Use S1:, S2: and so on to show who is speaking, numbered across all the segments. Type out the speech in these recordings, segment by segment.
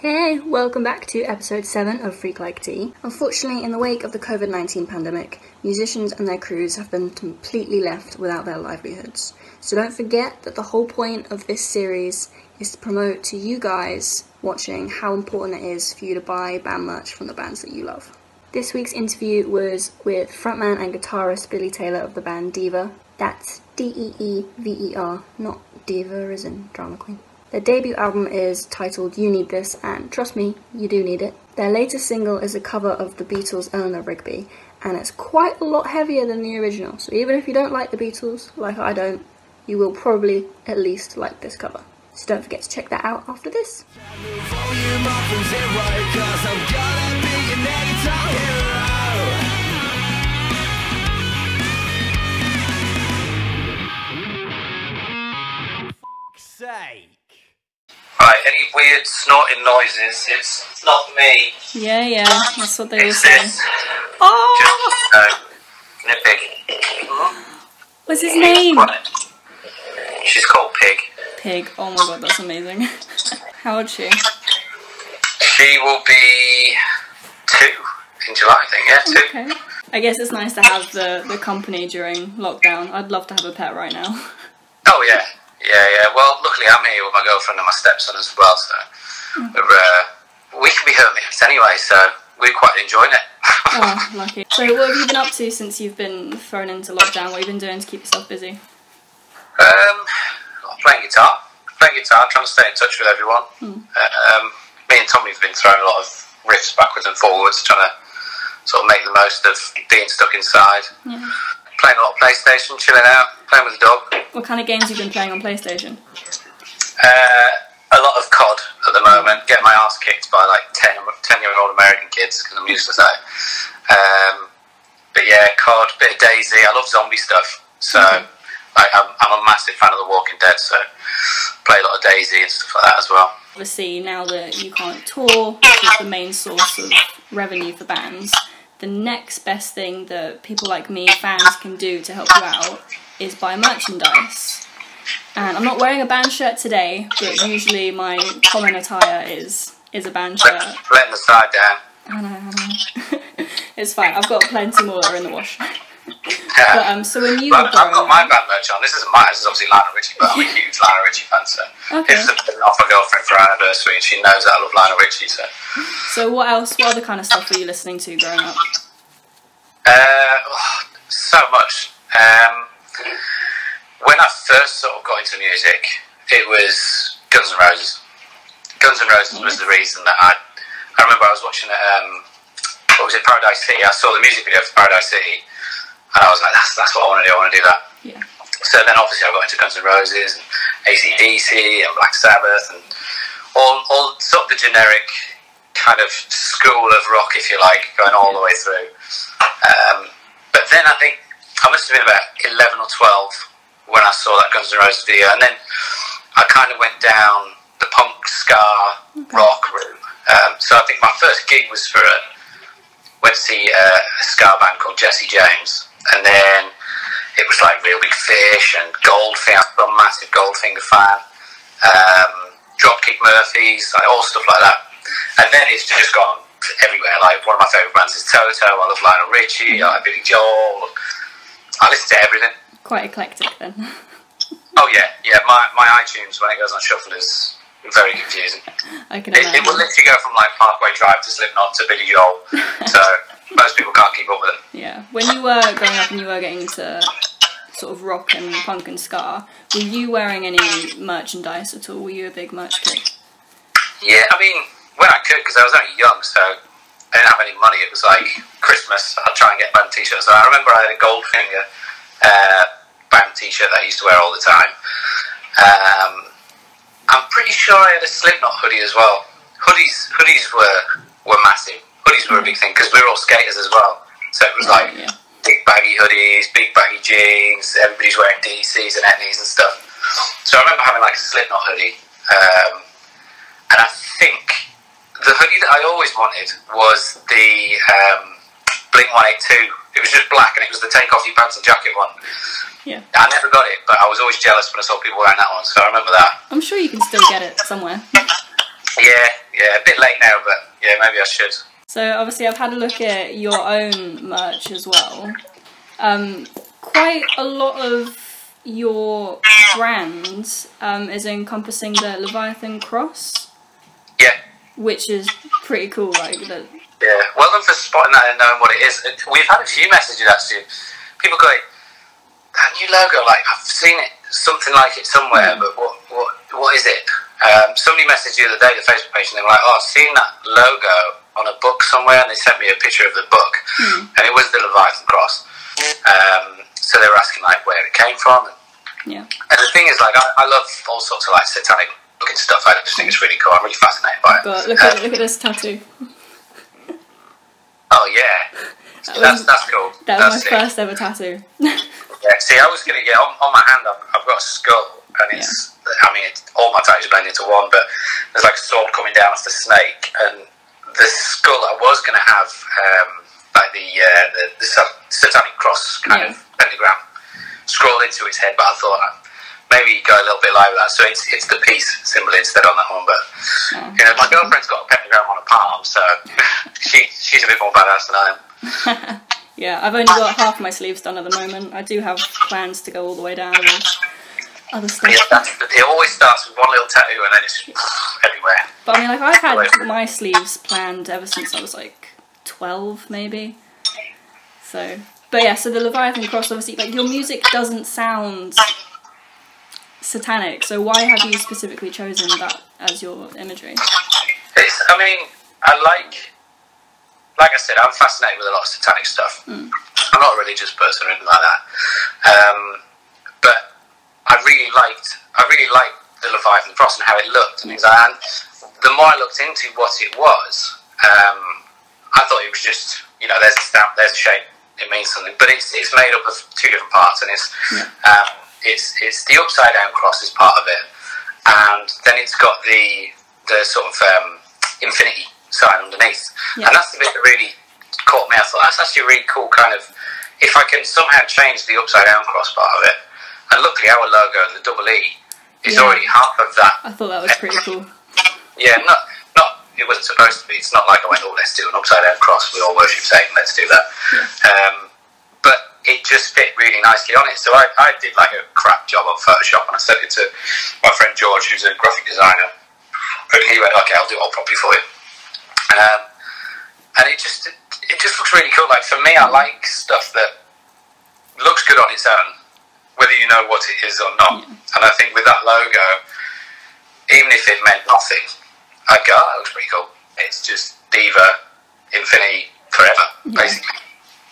S1: Hey, welcome back to episode 7 of Freak Like Tea. Unfortunately, in the wake of the COVID 19 pandemic, musicians and their crews have been completely left without their livelihoods. So don't forget that the whole point of this series is to promote to you guys watching how important it is for you to buy band merch from the bands that you love. This week's interview was with frontman and guitarist Billy Taylor of the band Deever. That's D E E V E R, not Diva as in drama queen. Their debut album is titled You Need This, and trust me, you do need it. Their latest single is a cover of the Beatles' Eleanor Rigby, and it's quite a lot heavier than the original. So even if you don't like the Beatles, like I don't, you will probably at least like this cover. So don't forget to check that out after this.
S2: sake.
S3: Right, any weird snorting noises, it's, it's not me.
S1: Yeah, yeah, that's what they were saying. Oh,
S3: Just, uh, no, Pig.
S1: what's his name?
S3: She's called Pig.
S1: Pig. Oh my god, that's amazing. How old she?
S3: She will be two in July, I think, yeah, two.
S1: Okay. I guess it's nice to have the, the company during lockdown. I'd love to have a pet right now.
S3: Oh, yeah. Yeah, yeah. Well, luckily I'm here with my girlfriend and my stepson as well, so we're, uh, we can be hermits anyway, so we're quite enjoying it.
S1: Oh, lucky. So, what have you been up to since you've been thrown into lockdown? What have you been doing to keep yourself busy?
S3: Um, playing guitar, playing guitar, trying to stay in touch with everyone. Um, me and Tommy have been throwing a lot of riffs backwards and forwards, trying to sort of make the most of being stuck inside.
S1: Yeah.
S3: Playing a lot of PlayStation, chilling out, playing with the dog.
S1: What kind of games have you been playing on PlayStation?
S3: Uh, a lot of COD at the moment, Get my ass kicked by like 10, 10 year old American kids because I'm useless at it. Um, but yeah, COD, bit of DayZ. I love zombie stuff. So like, I'm, I'm a massive fan of The Walking Dead, so play a lot of DayZ and stuff like that as well.
S1: Obviously, now that you can't tour, which is the main source of revenue for bands, the next best thing that people like me, fans, can do to help you out is buy merchandise. And I'm not wearing a band shirt today, but usually my common attire is is a band shirt.
S3: Let, letting the side down.
S1: I know, I know. it's fine. I've got plenty more that are in the wash. But um, so when you
S3: Well, I've got my band merch on. This isn't mine. This is obviously Lionel Richie, but I'm a huge Lionel Richie fan. So
S1: Okay.
S3: this is a present off my girlfriend for our anniversary, and she knows that I love Lionel Richie. So
S1: so what else? What other kind of stuff were you listening to growing up?
S3: Uh, oh, so much. Um, when I first sort of got into music, it was Guns N' Roses. Guns N' Roses was the reason that I. I remember I was watching um, what was it, Paradise City. I saw the music video for Paradise City, and I was like, "That's that's what I want to do. I want to do that."
S1: Yeah.
S3: So then, obviously, I got into Guns N' Roses and ACDC and Black Sabbath and all, all sort of the generic kind of school of rock, if you like, going all the way through. Um, but then I think I must have been about 11 or 12 when I saw that Guns N' Roses video, and then I kind of went down the punk, ska, rock route. Um, so I think my first gig was for a went to see uh, a ska band called Jesse James, and then it was like Real Big Fish and Goldfinger. I'm a massive Goldfinger fan. Um, Dropkick Murphys, like all stuff like that. And then it's just gone everywhere. Like one of my favourite bands is Toto. I love Lionel Richie. I like Billy Joel. I listen to everything.
S1: Quite eclectic then.
S3: Oh yeah, yeah. My my iTunes when it goes on shuffle is very confusing.
S1: I can
S3: It, it will literally go from like Parkway Drive to Slipknot to Billy Joel. so most people can't keep up with it.
S1: Yeah. When you were growing up and you were getting into sort of rock and punk and ska, were you wearing any merchandise at all? Were you a big merch kid?
S3: Yeah, I mean, when I could, because I was only young, so I didn't have any money. It was like Christmas. I'd try and get band t-shirts. So I remember I had a Goldfinger uh, band t-shirt that I used to wear all the time. Um, I'm pretty sure I had a Slipknot hoodie as well. Hoodies, hoodies were were massive. Hoodies were a big thing because we were all skaters as well. So it was like
S1: yeah.
S3: big baggy hoodies, big baggy jeans. Everybody's wearing DCs and etnies and stuff. So I remember having like a Slipknot hoodie. Um, and I the hoodie that I always wanted was the um, Blink 182. It was just black and it was the take off your pants and jacket one.
S1: Yeah.
S3: I never got it, but I was always jealous when I saw people wearing that one, so I remember that.
S1: I'm sure you can still get it somewhere.
S3: Yeah, yeah, a bit late now, but yeah, maybe I should.
S1: So obviously, I've had a look at your own merch as well. Um, quite a lot of your brand um, is encompassing the Leviathan cross,
S3: Yeah,
S1: which is pretty cool. Like the
S3: yeah. Well done for spotting that and knowing what it is. We've had a few messages actually. People going, that new logo, like I've seen it, something like it somewhere, but what, what, what is it? Um, somebody messaged the other day, the Facebook page, and they were like, "Oh, I've seen that logo on a book somewhere," and they sent me a picture of the book, and it was the Leviathan cross. Um, so they were asking like where it came from, and
S1: yeah,
S3: And the thing is, like, I, I love all sorts of like satanic looking stuff. I just think it's really cool. I'm really fascinated by it.
S1: but look at
S3: Um,
S1: look at this tattoo.
S3: oh yeah,
S1: That
S3: that's
S1: was,
S3: that's cool.
S1: that
S3: that's
S1: was my
S3: sick.
S1: first ever tattoo.
S3: Yeah. See, I was gonna get on, on my hand. I've, I've got a skull, and it's. I mean, it's, all my tattoos blend into one, but there's like a sword coming down off the snake, and the skull. I was gonna have um, like the, uh, the the satanic cross kind
S1: Yeah.
S3: of pentagram scrolled into his head, but I thought. Maybe go a little bit with that, so it's it's the peace symbol instead on that one. But
S1: Oh.
S3: you know, my girlfriend's got a pentagram on her palm, so she she's a bit more badass than I am.
S1: yeah, I've only got half my sleeves done at the moment. I do have plans to go all the way down with other stuff.
S3: Yeah, it always starts with one little tattoo and then it's just everywhere.
S1: But I mean, like I've had my sleeves planned ever since I was like twelve, maybe. So, but yeah, so the Leviathan cross, obviously, like your music doesn't sound satanic. So why have you specifically chosen that as your imagery?
S3: It's, I mean, I like, like I said, I'm fascinated with a lot of satanic stuff. I'm not a religious person or anything like that, um, but I really liked, I really liked the Leviathan cross and how it looked and things like that. And the more I looked into what it was, um, I thought it was just, you know, there's a stamp, there's a shape, it means something, but it's it's made up of two different parts, and it's um, it's it's the upside down cross is part of it, and then it's got the the sort of um, infinity sign underneath,
S1: Yeah.
S3: and that's the bit that really caught me. I thought that's actually a really cool kind of if I can somehow change the upside down cross part of it, and luckily our logo, the double E, is
S1: Yeah.
S3: already half of that.
S1: I thought that was pretty cool.
S3: Yeah, not not it wasn't supposed to be. It's not like I went, oh, let's do an upside down cross. We all worship Satan. Let's do that. Um, but it just fit really nicely on it. So I, I did like a crap job on Photoshop, and I sent it to my friend George, who's a graphic designer, and he went, okay, I'll do it all properly for you. Um, and it just it just looks really cool. Like for me, I like stuff that looks good on its own, whether you know what it is or not. And I think with that logo, even if it meant nothing, I'd go, oh, that looks pretty cool. It's just Deever, Infinity, forever,
S1: Yeah.
S3: basically.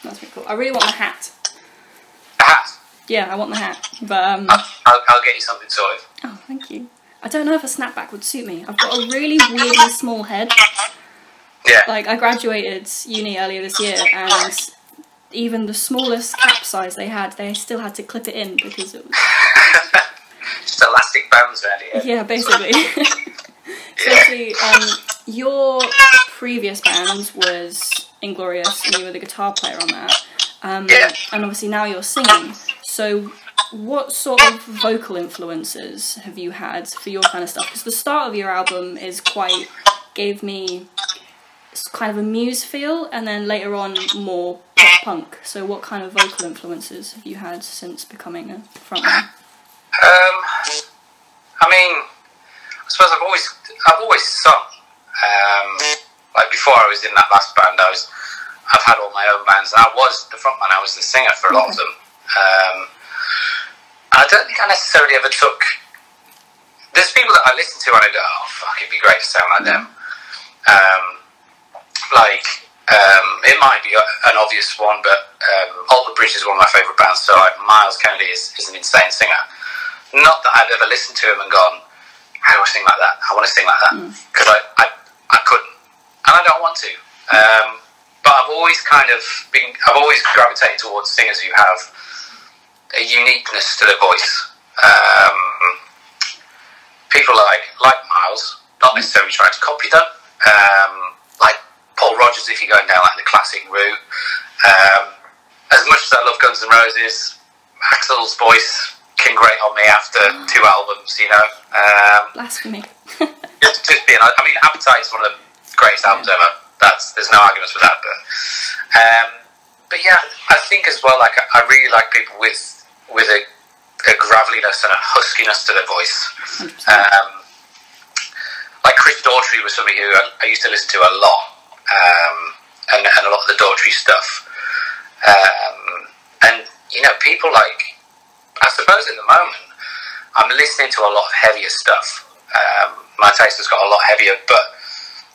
S1: That's pretty cool. I really want the hat. Yeah, I want the hat. But um,
S3: I'll, I'll get you something sorted.
S1: oh, thank you. I don't know if a snapback would suit me. I've got a really weirdly small head.
S3: Yeah.
S1: Like I graduated uni earlier this year, and even the smallest cap size they had, they still had to clip it in because it was
S3: just elastic bands around here.
S1: yeah, basically. Especially, um, your previous band was Inglorious, and you were the guitar player on that. Um,
S3: Yeah.
S1: And obviously now you're singing. So, what sort of vocal influences have you had for your kind of stuff? Because the start of your album is quite gave me kind of a Muse feel, and then later on more pop punk. So, what kind of vocal influences have you had since becoming a frontman?
S3: Um, I mean, I suppose I've always I've always sung. Um, like before I was in that last band, I was I've had all my own bands, and I was the frontman. I was the singer for a lot of them. Um, I don't think I necessarily ever took. There's people that I listen to and I go, "Oh fuck, it'd be great to sound like them." Um, like um, it might be an obvious one, but um, Alter Bridge is one of my favourite bands. So like Myles Kennedy is, is an insane singer. Not that I've ever listened to him and gone, "How do I sing like that? I want to sing like that," because I, I I couldn't, and I don't want to. Um, but I've always kind of been, I've always gravitated towards singers who have a uniqueness to their voice. Um, people like like Myles, not necessarily trying to copy them. Um, like Paul Rodgers, if you're going down like the classic route. Um, as much as I love Guns N' Roses, Axl's voice can grate on me after two albums. You know, um,
S1: Blasphemy.
S3: just, just being. I mean, Appetite is one of the greatest albums ever. That's there's no arguments with that. But um, but yeah, I think as well. Like I, I really like people with with a, a graveliness and a huskiness to their voice. Um, like Chris Daughtry was somebody who I, I used to listen to a lot, um, and, and a lot of the Daughtry stuff. Um, and you know, people like I suppose at the moment I'm listening to a lot of heavier stuff. Um, my taste has got a lot heavier, but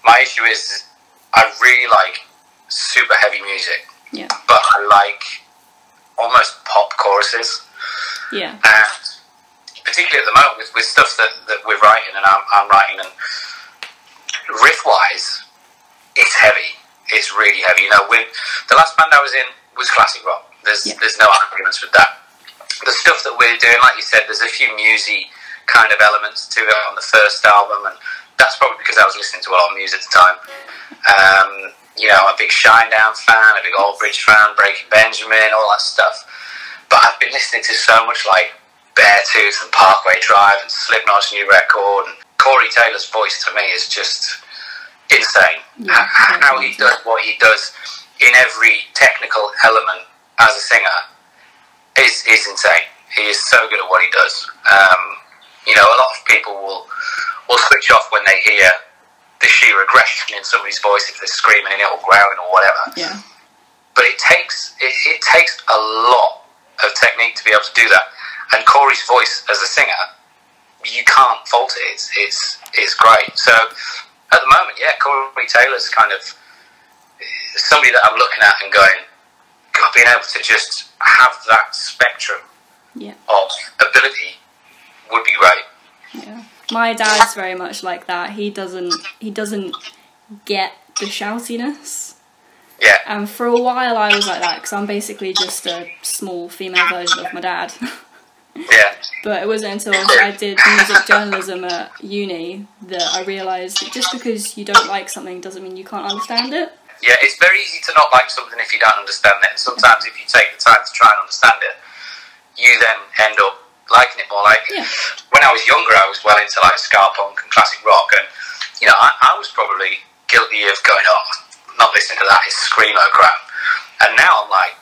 S3: my issue is I really like super heavy music.
S1: Yeah.
S3: But I like almost pop choruses.
S1: Yeah.
S3: And particularly at the moment with, with stuff that, that we're writing and I'm, I'm writing and riff wise, it's heavy. It's really heavy. You know, when the last band I was in was classic rock. There's
S1: Yeah.
S3: there's no arguments with that. The stuff that we're doing, like you said, there's a few musy kind of elements to it on the first album, and that's probably because I was listening to a lot of music at the time. Um, you know, I'm a big Shinedown fan, a big Alter Bridge fan, Breaking Benjamin, all that stuff. But I've been listening to so much like Beartooth and Parkway Drive and Slipknot's new record, and Corey Taylor's voice to me is just insane.
S1: Yeah,
S3: H- How he does what he does in every technical element as a singer is is insane. He is so good at what he does. Um, you know, a lot of people will will switch off when they hear the sheer aggression in somebody's voice if they're screaming in it or growling or whatever.
S1: Yeah.
S3: But it takes it, it takes a lot of technique to be able to do that. And Corey's voice as a singer, you can't fault it. It's it's it's great. So at the moment, yeah, Corey Taylor's kind of somebody that I'm looking at and going, God, being able to just have that spectrum
S1: Yeah.
S3: of ability would be great.
S1: Yeah. My dad's very much like that. He doesn't he doesn't get the shoutiness.
S3: Yeah,
S1: And for a while I was like that because I'm basically just a small female version of my dad.
S3: yeah,
S1: but it wasn't until I did music journalism at uni that I realised that just because you don't like something doesn't mean you can't understand it.
S3: yeah. It's very easy to not like something if you don't understand it. And sometimes if you take the time to try and understand it, you then end up liking it more. Like
S1: Yeah.
S3: when I was younger, I was well into like ska punk and classic rock, and you know, I, I was probably guilty of going, "Oh, not listening to that. It's screamo crap." And now I'm like,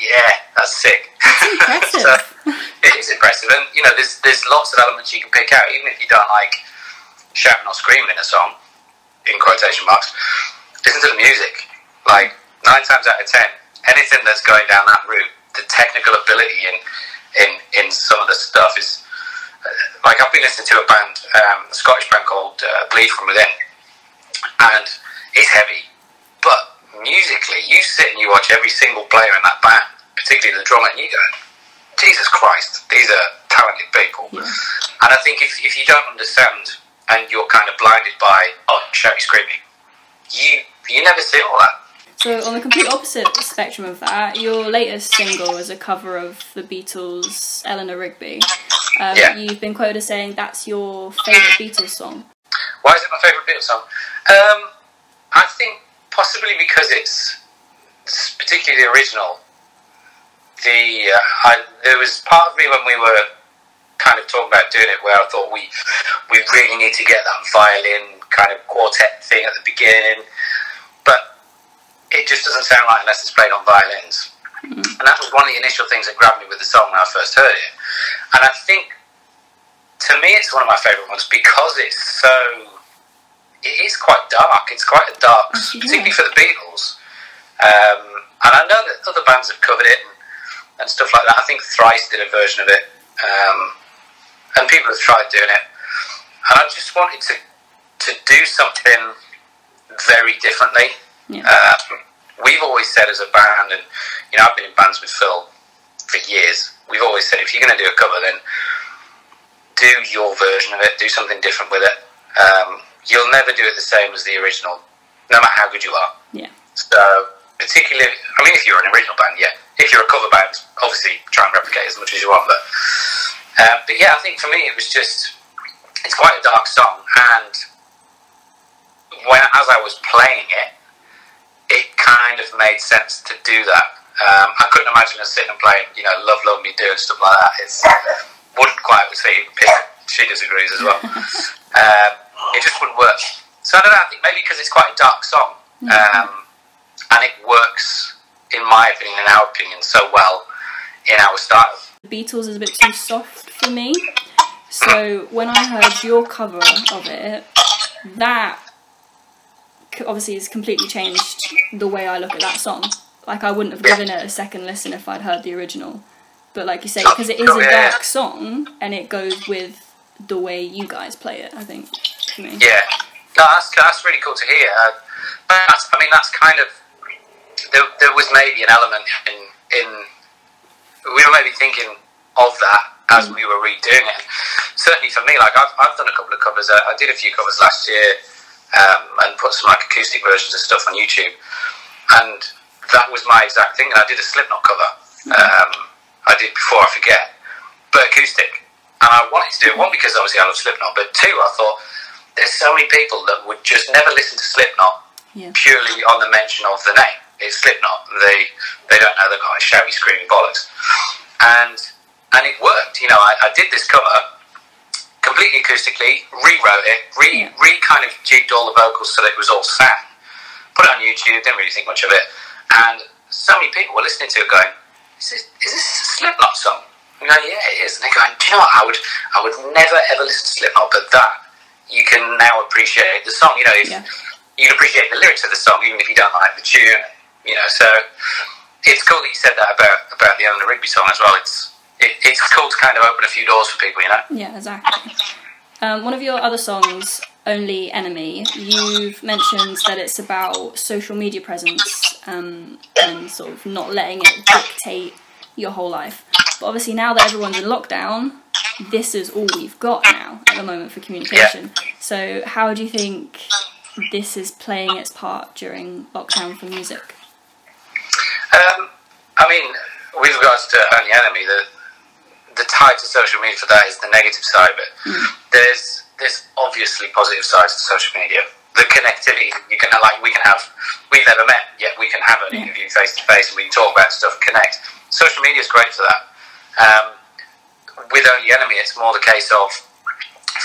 S3: "Yeah, that's sick."
S1: impressive.
S3: so, it is impressive, and you know, there's there's lots of elements you can pick out, even if you don't like shouting or screaming in a song, in quotation marks. Listen to the music. Like nine times out of ten, anything that's going down that route, the technical ability in in in some of the stuff is uh, like I've been listening to a band, um, a Scottish band called uh, Bleed from Within, and it's heavy, but musically, you sit and you watch every single player in that band, particularly the drummer, and you go, Jesus Christ, these are talented people.
S1: Yeah.
S3: And I think if, if you don't understand and you're kind of blinded by oh shouty screaming, you you never see all that.
S1: So on the complete opposite spectrum of that, your latest single is a cover of the Beatles' Eleanor Rigby. Um,
S3: Yeah.
S1: You've been quoted as saying that's your favourite Beatles song.
S3: Why is it my favourite Beatles song? Um, I think possibly because it's, it's particularly the original. The uh, I, there was part of me when we were kind of talking about doing it where I thought we we really need to get that violin kind of quartet thing at the beginning, it just doesn't sound like unless it's played on violins. And that was one of the initial things that grabbed me with the song when I first heard it. And I think to me it's one of my favourite ones because it's so it is quite dark. It's quite a dark,
S1: Actually,
S3: particularly for the Beatles. Um, and I know that other bands have covered it and, and stuff like that. I think Thrice did a version of it, um, and people have tried doing it. And I just wanted to to do something very differently.
S1: Yeah.
S3: Um, we've always said as a band, and you know, I've been in bands with Phil for years. We've always said if you're going to do a cover, then do your version of it. Do something different with it. Um, you'll never do it the same as the original, no matter how good you are.
S1: Yeah.
S3: So, particularly, I mean, if you're an original band, yeah. If you're a cover band, obviously try and replicate as much as you want. But, uh, but yeah, I think for me it was just, it's quite a dark song, and when as I was playing it, it kind of made sense to do that. Um, I couldn't imagine us sitting and playing, you know, Love, Love Me Do and stuff like that. It wouldn't quite Steve. She disagrees as well. um, it just wouldn't work. So I don't know. I think maybe because it's quite a dark song, um, and it works, in my opinion, in our opinion, so well in our style.
S1: The Beatles is a bit too soft for me. So when I heard your cover of it, that obviously has completely changed the way I look at that song. Like I wouldn't have given it a second listen if I'd heard the original. But like you say, because it is a dark song and it goes with the way you guys play it, I think. For me.
S3: Yeah, no, that's that's really cool to hear. Uh, that's, I mean, that's kind of there, there was maybe an element in in we were maybe thinking of that as we were redoing it. Certainly for me, like I've, I've done a couple of covers. Uh, I did a few covers last year um, and put some like acoustic versions of stuff on YouTube, and that was my exact thing. And I did a Slipknot cover. Um, I did before I forget, but acoustic. And I wanted to do it one because obviously I love Slipknot, but two, I thought there's so many people that would just never listen to Slipknot yeah. purely on the mention of the name. It's Slipknot. They they don't know the guy shouty, screaming bollocks, and and it worked. You know, I, I did this cover completely acoustically, rewrote it, re, yeah. re kind of jigged all the vocals so that it was all sang. Put it on YouTube, didn't really think much of it, and so many people were listening to it going, "Is this, is this a Slipknot song?" You know, yeah, it is. And they're going, "Do you know what? I would, I would never ever listen to Slipknot, but that you can now appreciate the song. You know, if, yeah. you can appreciate the lyrics of the song even if you don't like the tune. You know, so it's cool that you said that about about the Eleanor Rigby song as well. It's it, it's cool to kind of open a few doors for people, you know?
S1: Yeah, exactly. Um, one of your other songs, Only Enemy, you've mentioned that it's about social media presence um, and sort of not letting it dictate your whole life. But obviously, now that everyone's in lockdown, this is all we've got now at the moment for communication. Yeah. So, how do you think this is playing its part during lockdown for music?
S3: Um, I mean, with regards to Only Enemy, the the tie to social media for that is the negative side of it. Mm. There's there's obviously positive sides to social media. The connectivity you can like we can have we've never met yet we can have an yeah. interview face to face and we can talk about stuff and connect. Social media is great for that. Um, with Only Enemy, it's more the case of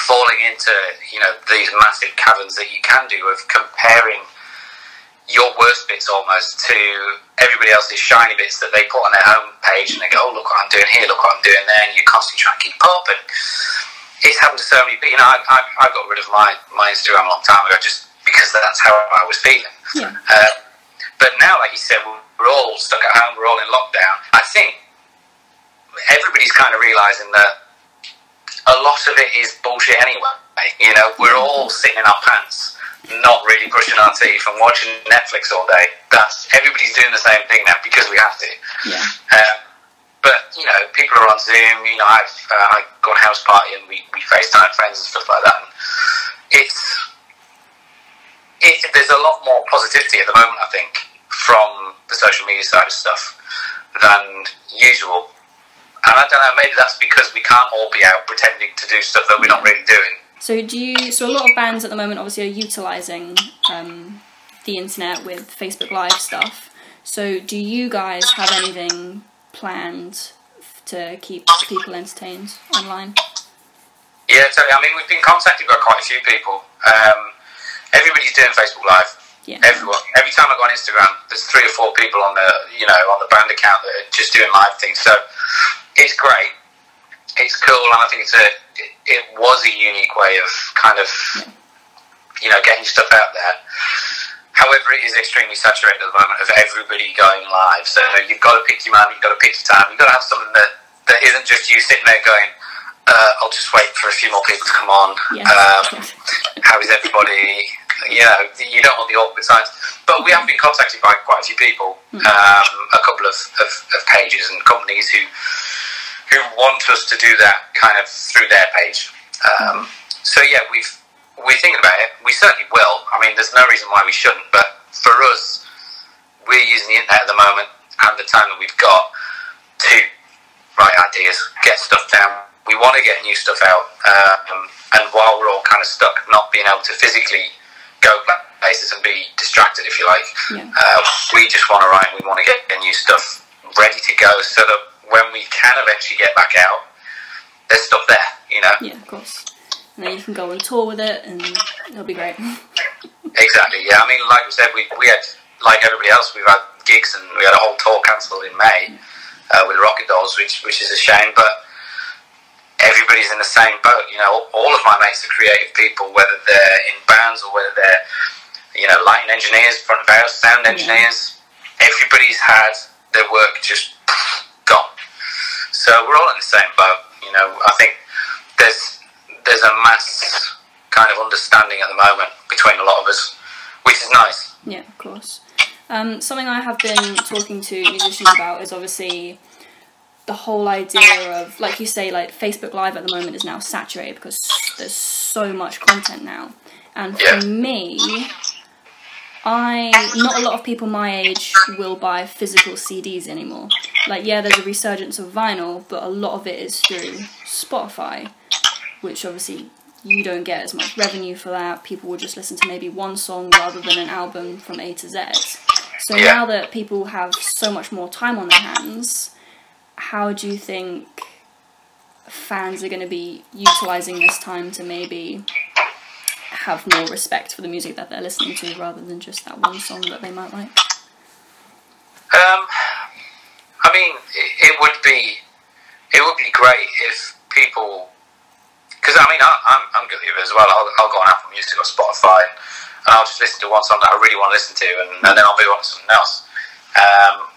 S3: falling into you know these massive caverns that you can do of comparing your worst bits almost to everybody else's shiny bits that they put on their home page and they go, oh, look what I'm doing here, look what I'm doing there, and you're constantly try to keep up. And it's happened to so many people. You know, I, I, I got rid of my, my Instagram a long time ago just because that's how I was feeling. Yeah. Uh, but now, like you said, we're all stuck at home, we're all in lockdown. I think everybody's kind of realizing that a lot of it is bullshit anyway. You know, we're all sitting in our pants not really brushing our teeth and watching Netflix all day. That's everybody's doing the same thing now because we have to.
S1: Yeah.
S3: Um, but you know, people are on Zoom. You know, I've uh, I go on house party and we, we FaceTime friends and stuff like that. And it's it, there's a lot more positivity at the moment. I think from the social media side of stuff than usual. And I don't know, maybe that's because we can't all be out pretending to do stuff that we're not really doing.
S1: So do you? So a lot of bands at the moment obviously are utilizing um, the internet with Facebook Live stuff. So do you guys have anything planned to keep people entertained online?
S3: Yeah, totally. I mean, we've been contacted by quite a few people. Um, everybody's doing Facebook Live.
S1: Yeah.
S3: Everyone. Every time I go on Instagram, there's three or four people on the you know on the band account that are just doing live things. So it's great. It's cool, and I think it's a it was a unique way of kind of you know getting stuff out there. However, it is extremely saturated at the moment of everybody going live. So you've got to pick your man, you've got to pick your time, you've got to have something that, that isn't just you sitting there going, uh, I'll just wait for a few more people to come on.
S1: Yeah. Um,
S3: how is everybody? You know, you don't want the awkward signs. But we have been contacted by quite a few people, mm. um, a couple of, of, of pages and companies who who want us to do that kind of through their page. Um, so yeah, we've we're thinking about it. We certainly will. I mean, there's no reason why we shouldn't. But for us, we're using the internet at the moment and the time that we've got to write ideas, get stuff down. We want to get new stuff out, um, and while we're all kind of stuck, not being able to physically go places and be distracted, if you like,
S1: yeah. uh,
S3: we just want to write. We want to get the new stuff ready to go, so that when we can eventually get back out, there's stuff there, you know.
S1: Yeah, of course. and then you can go on tour with it, and it'll be great.
S3: Exactly. Yeah. I mean, like we said, we we had like everybody else, we've had gigs and we had a whole tour cancelled in May uh, with Rocket Dolls, which which is a shame, but everybody's in the same boat. You know, all of my mates are creative people, whether they're in bands or whether they're you know lighting engineers, front of house sound engineers. Everybody's had their work just gone. So we're all in the same boat. You know, I think there's there's a mass kind of understanding at the moment between a lot of us, which is nice.
S1: Yeah, of course. Um, something I have been talking to musicians about is obviously the whole idea of, like you say, like Facebook Live at the moment is now saturated because there's so much content now. And for me, I not a lot of people my age will buy physical CDs anymore. Like yeah, there's a resurgence of vinyl, but a lot of it is through Spotify, which obviously you don't get as much revenue for that. People will just listen to maybe one song rather than an album from A to Z. So now that people have so much more time on their hands, how do you think fans are going to be utilizing this time to maybe have more respect for the music that they're listening to rather than just that one song that they might like?
S3: Um, I mean, it, it would be it would be great if people, because I mean, I, I'm I'm guilty of it as well. I'll, I'll go on Apple Music or Spotify, and I'll just listen to one song that I really want to listen to, and, and then I'll move on to something else. Um,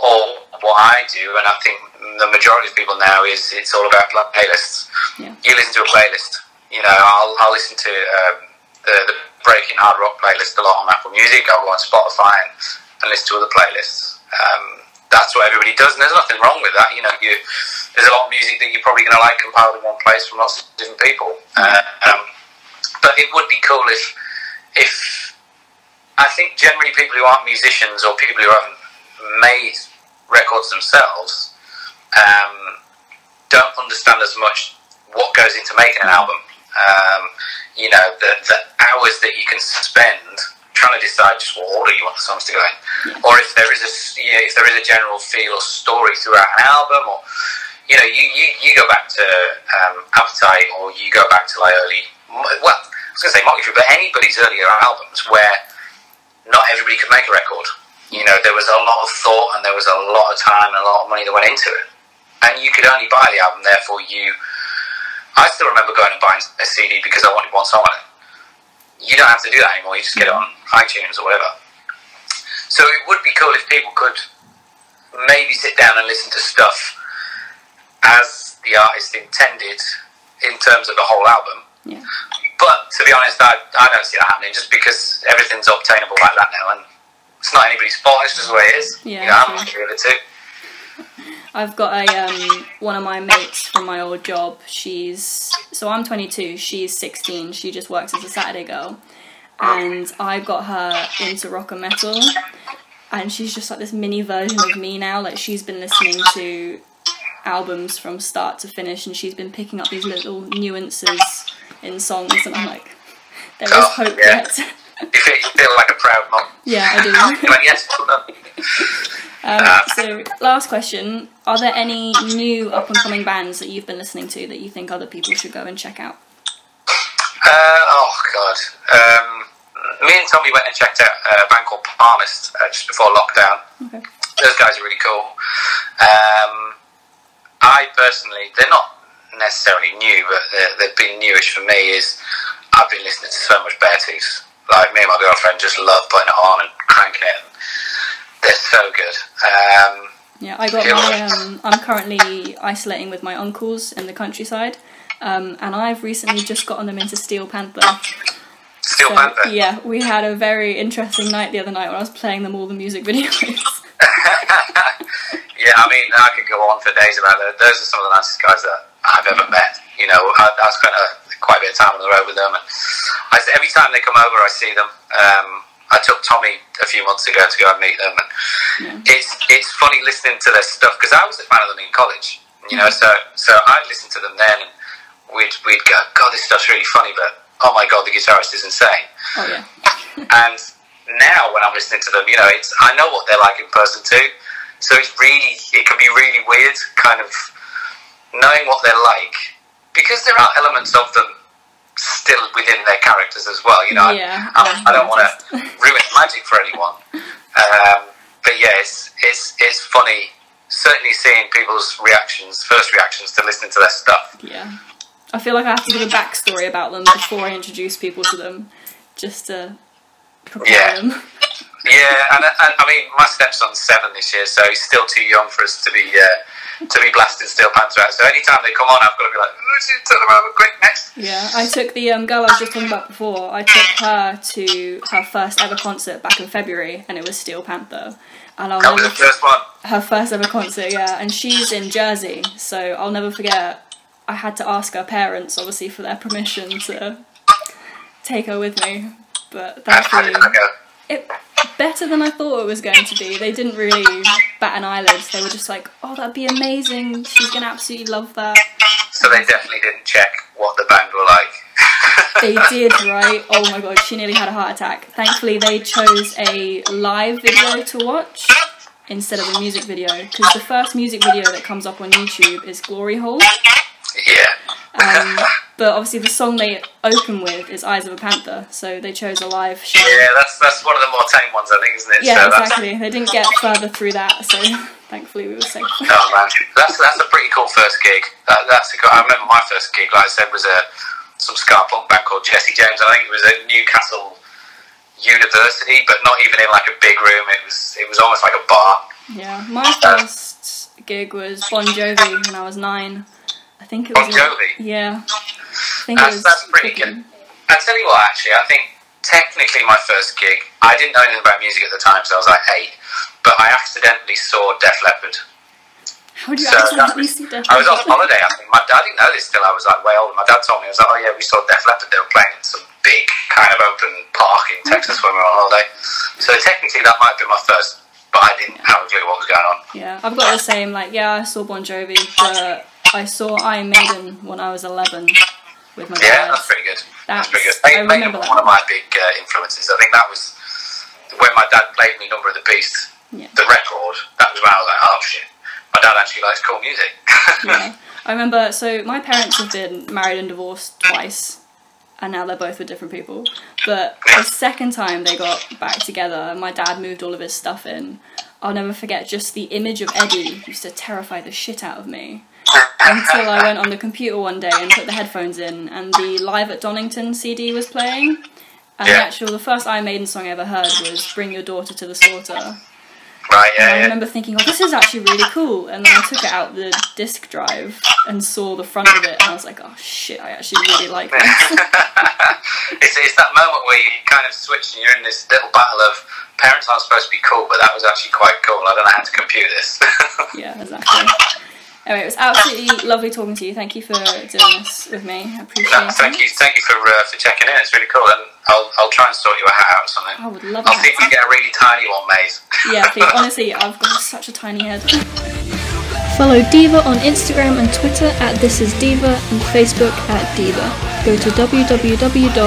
S3: or what I do, and I think the majority of people now is it's all about playlists.
S1: Yeah.
S3: You listen to a playlist. You know, I'll I'll listen to um, the the Breaking Hard Rock playlist a lot on Apple Music. I'll go on Spotify and, and listen to other playlists. Um, that's what everybody does, and there's nothing wrong with that. You know, you, there's a lot of music that you're probably going to like compiled in one place from lots of different people. Uh, um, but it would be cool if, if I think generally people who aren't musicians or people who haven't made records themselves um, don't understand as much what goes into making an album. Um, you know, the, the hours that you can spend trying to decide just what order you want the songs to go in, or if there is a you know, if there is a general feel or story throughout an album, or you know, you, you, you go back to um, Appetite, or you go back to like early, well, I was going to say Motley Crue, but anybody's earlier albums where not everybody could make a record. You know, there was a lot of thought and there was a lot of time and a lot of money that went into it, and you could only buy the album. Therefore, you, I still remember going and buying a CD because I wanted one song on it you don't have to do that anymore. You just get it on iTunes or whatever. So it would be cool if people could maybe sit down and listen to stuff as the artist intended in terms of the whole album.
S1: Yeah.
S3: But to be honest, I, I don't see that happening just because everything's obtainable like that now, and it's not anybody's fault. It's just the way it is.
S1: Yeah,
S3: you know, I'm with it too.
S1: I've got a um, one of my mates from my old job. She's so I'm 22. She's 16. She just works as a Saturday girl, and I got her into rock and metal. And she's just like this mini version of me now. Like she's been listening to albums from start to finish, and she's been picking up these little nuances in songs. And I'm like, there is
S3: Oh,
S1: hope
S3: yeah.
S1: yet.
S3: You feel, you feel like a proud mom.
S1: yeah, I do.
S3: Like, yes.
S1: Um, so, last question: Are there any new up and coming bands that you've been listening to that you think other people should go and check out?
S3: Uh, oh god. Um, me and Tommy went and checked out a band called Palmist uh, just before lockdown.
S1: Okay.
S3: Those guys are really cool. Um, I personally, they're not necessarily new, but they've been newish for me. Is I've been listening to so much Beartooth. Like me and my girlfriend just love putting it on and cranking it. They're so good. Um,
S1: Yeah, I got my. Um, I'm currently isolating with my uncles in the countryside, um, and I've recently just gotten them into Steel Panther.
S3: Steel
S1: So,
S3: Panther.
S1: yeah, we had a very interesting night the other night when I was playing them all the music videos.
S3: yeah, I mean, I could go on for days about that. Those are some of the nicest guys that I've ever met. You know, I, I spent a, quite a bit of time on the road with them, and I, every time they come over, I see them. Um, I took Tommy a few months ago to go and meet them, and
S1: Yeah.
S3: it's it's funny listening to their stuff because I was a fan of them in college. You know, so so I'd listen to them then, and we'd we'd go, God, this stuff's really funny, but oh my God, the guitarist is insane.
S1: oh yeah,
S3: And now when I'm listening to them, you know, it's I know what they're like in person too. So it's really it can be really weird, kind of knowing what they're like, because there are elements of them still within their characters as well. You know,
S1: Yeah,
S3: I, I don't want to ruin magic for anyone. Um, but yeah, it's, it's it's funny. Certainly seeing people's reactions, first reactions to listening to their stuff.
S1: Yeah. I feel like I have to give a backstory about them before I introduce people to them, just to prepare
S3: Yeah.
S1: them.
S3: Yeah, and, and I mean, my stepson's seven this year, so he's still too young for us to be uh, to be blasting Steel Panther out. So anytime they come on, I've got to be like, "Oh, turn them over quick next.
S1: Yeah, I took the um, girl I was just talking about before. I took her to her first ever concert back in February, and it was Steel Panther. And I'll
S3: That was the first one.
S1: her first ever concert, yeah. And she's in Jersey, so I'll never forget. I had to ask her parents, obviously, for their permission to take her with me. But
S3: How, how did
S1: thankfully, it better than I thought it was going to be. They didn't really bat an eyelid. They were just like, "Oh, that'd be amazing. She's gonna absolutely love that."
S3: So they definitely didn't check what the band were like.
S1: They did, right? Oh my god, she nearly had a heart attack. Thankfully, they chose a live video to watch instead of a music video because the first music video that comes up on YouTube is Glory Hole.
S3: Yeah.
S1: Um, but obviously, the song they open with is Eyes of a Panther, so they chose a live show.
S3: Yeah, that's that's one of the more tame ones, I think, isn't it?
S1: Yeah,
S3: so
S1: exactly. They didn't get further through that, so thankfully we were safe.
S3: Oh man, that's that's a pretty cool first gig. That, that's a cool, I remember my first gig, like I said, was a some ska punk band called Jesse James. I think it was at Newcastle University, but not even in like a big room. It was it was almost like a bar.
S1: Yeah, my first gig was Bon Jovi when I was nine. I think it was.
S3: Bon Jovi?
S1: Yeah. I think it
S3: That's
S1: was.
S3: that's pretty good. I tell you what, actually, I think technically my first gig, I didn't know anything about music at the time, so I was like eight. But I accidentally saw Def Leppard.
S1: How do you
S3: So
S1: accidentally
S3: that-
S1: see Def
S3: I was on holiday. I think my dad didn't know this till I was like way older. My dad told me, he was like, "Oh yeah, we saw Def Leppard. They were playing in some big kind of open park in Texas when we were on holiday." So technically, that might have been my first, but I didn't have a clue what was going on.
S1: Yeah, I've got the same. Like, yeah, I saw Bon Jovi, but I saw Iron Maiden when I was 11 with my dad.
S3: Yeah, that's pretty good. That's,
S1: That's-
S3: pretty good.
S1: I
S3: Maiden
S1: remember
S3: was
S1: that.
S3: one of my big uh, influences. I think that was when my dad played me Number of the Beast,
S1: Yeah.
S3: the record. That was when I was like, "Oh shit." My dad actually likes cool music.
S1: yeah. I remember, so my parents have been married and divorced twice, and now they're both with different people. But the second time they got back together, my dad moved all of his stuff in. I'll never forget just the image of Eddie used to terrify the shit out of me. Until I went on the computer one day and put the headphones in, and the Live at Donington CD was playing. And the actual, the first Iron Maiden song I ever heard was "Bring Your Daughter to the Slaughter."
S3: right?
S1: And I
S3: Yeah, yeah.
S1: remember thinking, oh, this is actually really cool. And then I took it out the disk drive and saw the front of it, and I was like, oh shit, I actually really like this.
S3: it's, it's that moment where you kind of switch and you're in this little battle of parents aren't supposed to be cool, but that was actually quite cool. I don't know how to compute this.
S1: yeah, exactly. Anyway, it was absolutely lovely talking to you. Thank you for doing this with me. I appreciate
S3: No,
S1: it.
S3: thank you, thank you for uh, for checking in. It's really cool, and I'll I'll try and sort you a hat out or something.
S1: I would love it.
S3: I'll see if we get a really tiny one made.
S1: Yeah, please. Honestly, I've got such a tiny head. Follow Deever on Instagram and Twitter at This Is Deever and Facebook at Deever. Go to www.deever.uk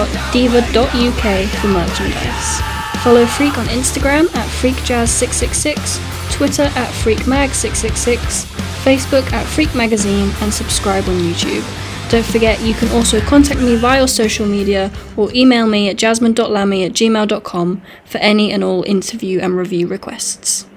S1: for merchandise. Follow Freak on Instagram at FreakJazz666, Twitter at FreakMag666, Facebook at Freak Magazine, and subscribe on YouTube. Don't forget you can also contact me via social media or email me at jasmine.lammy at gmail.com for any and all interview and review requests.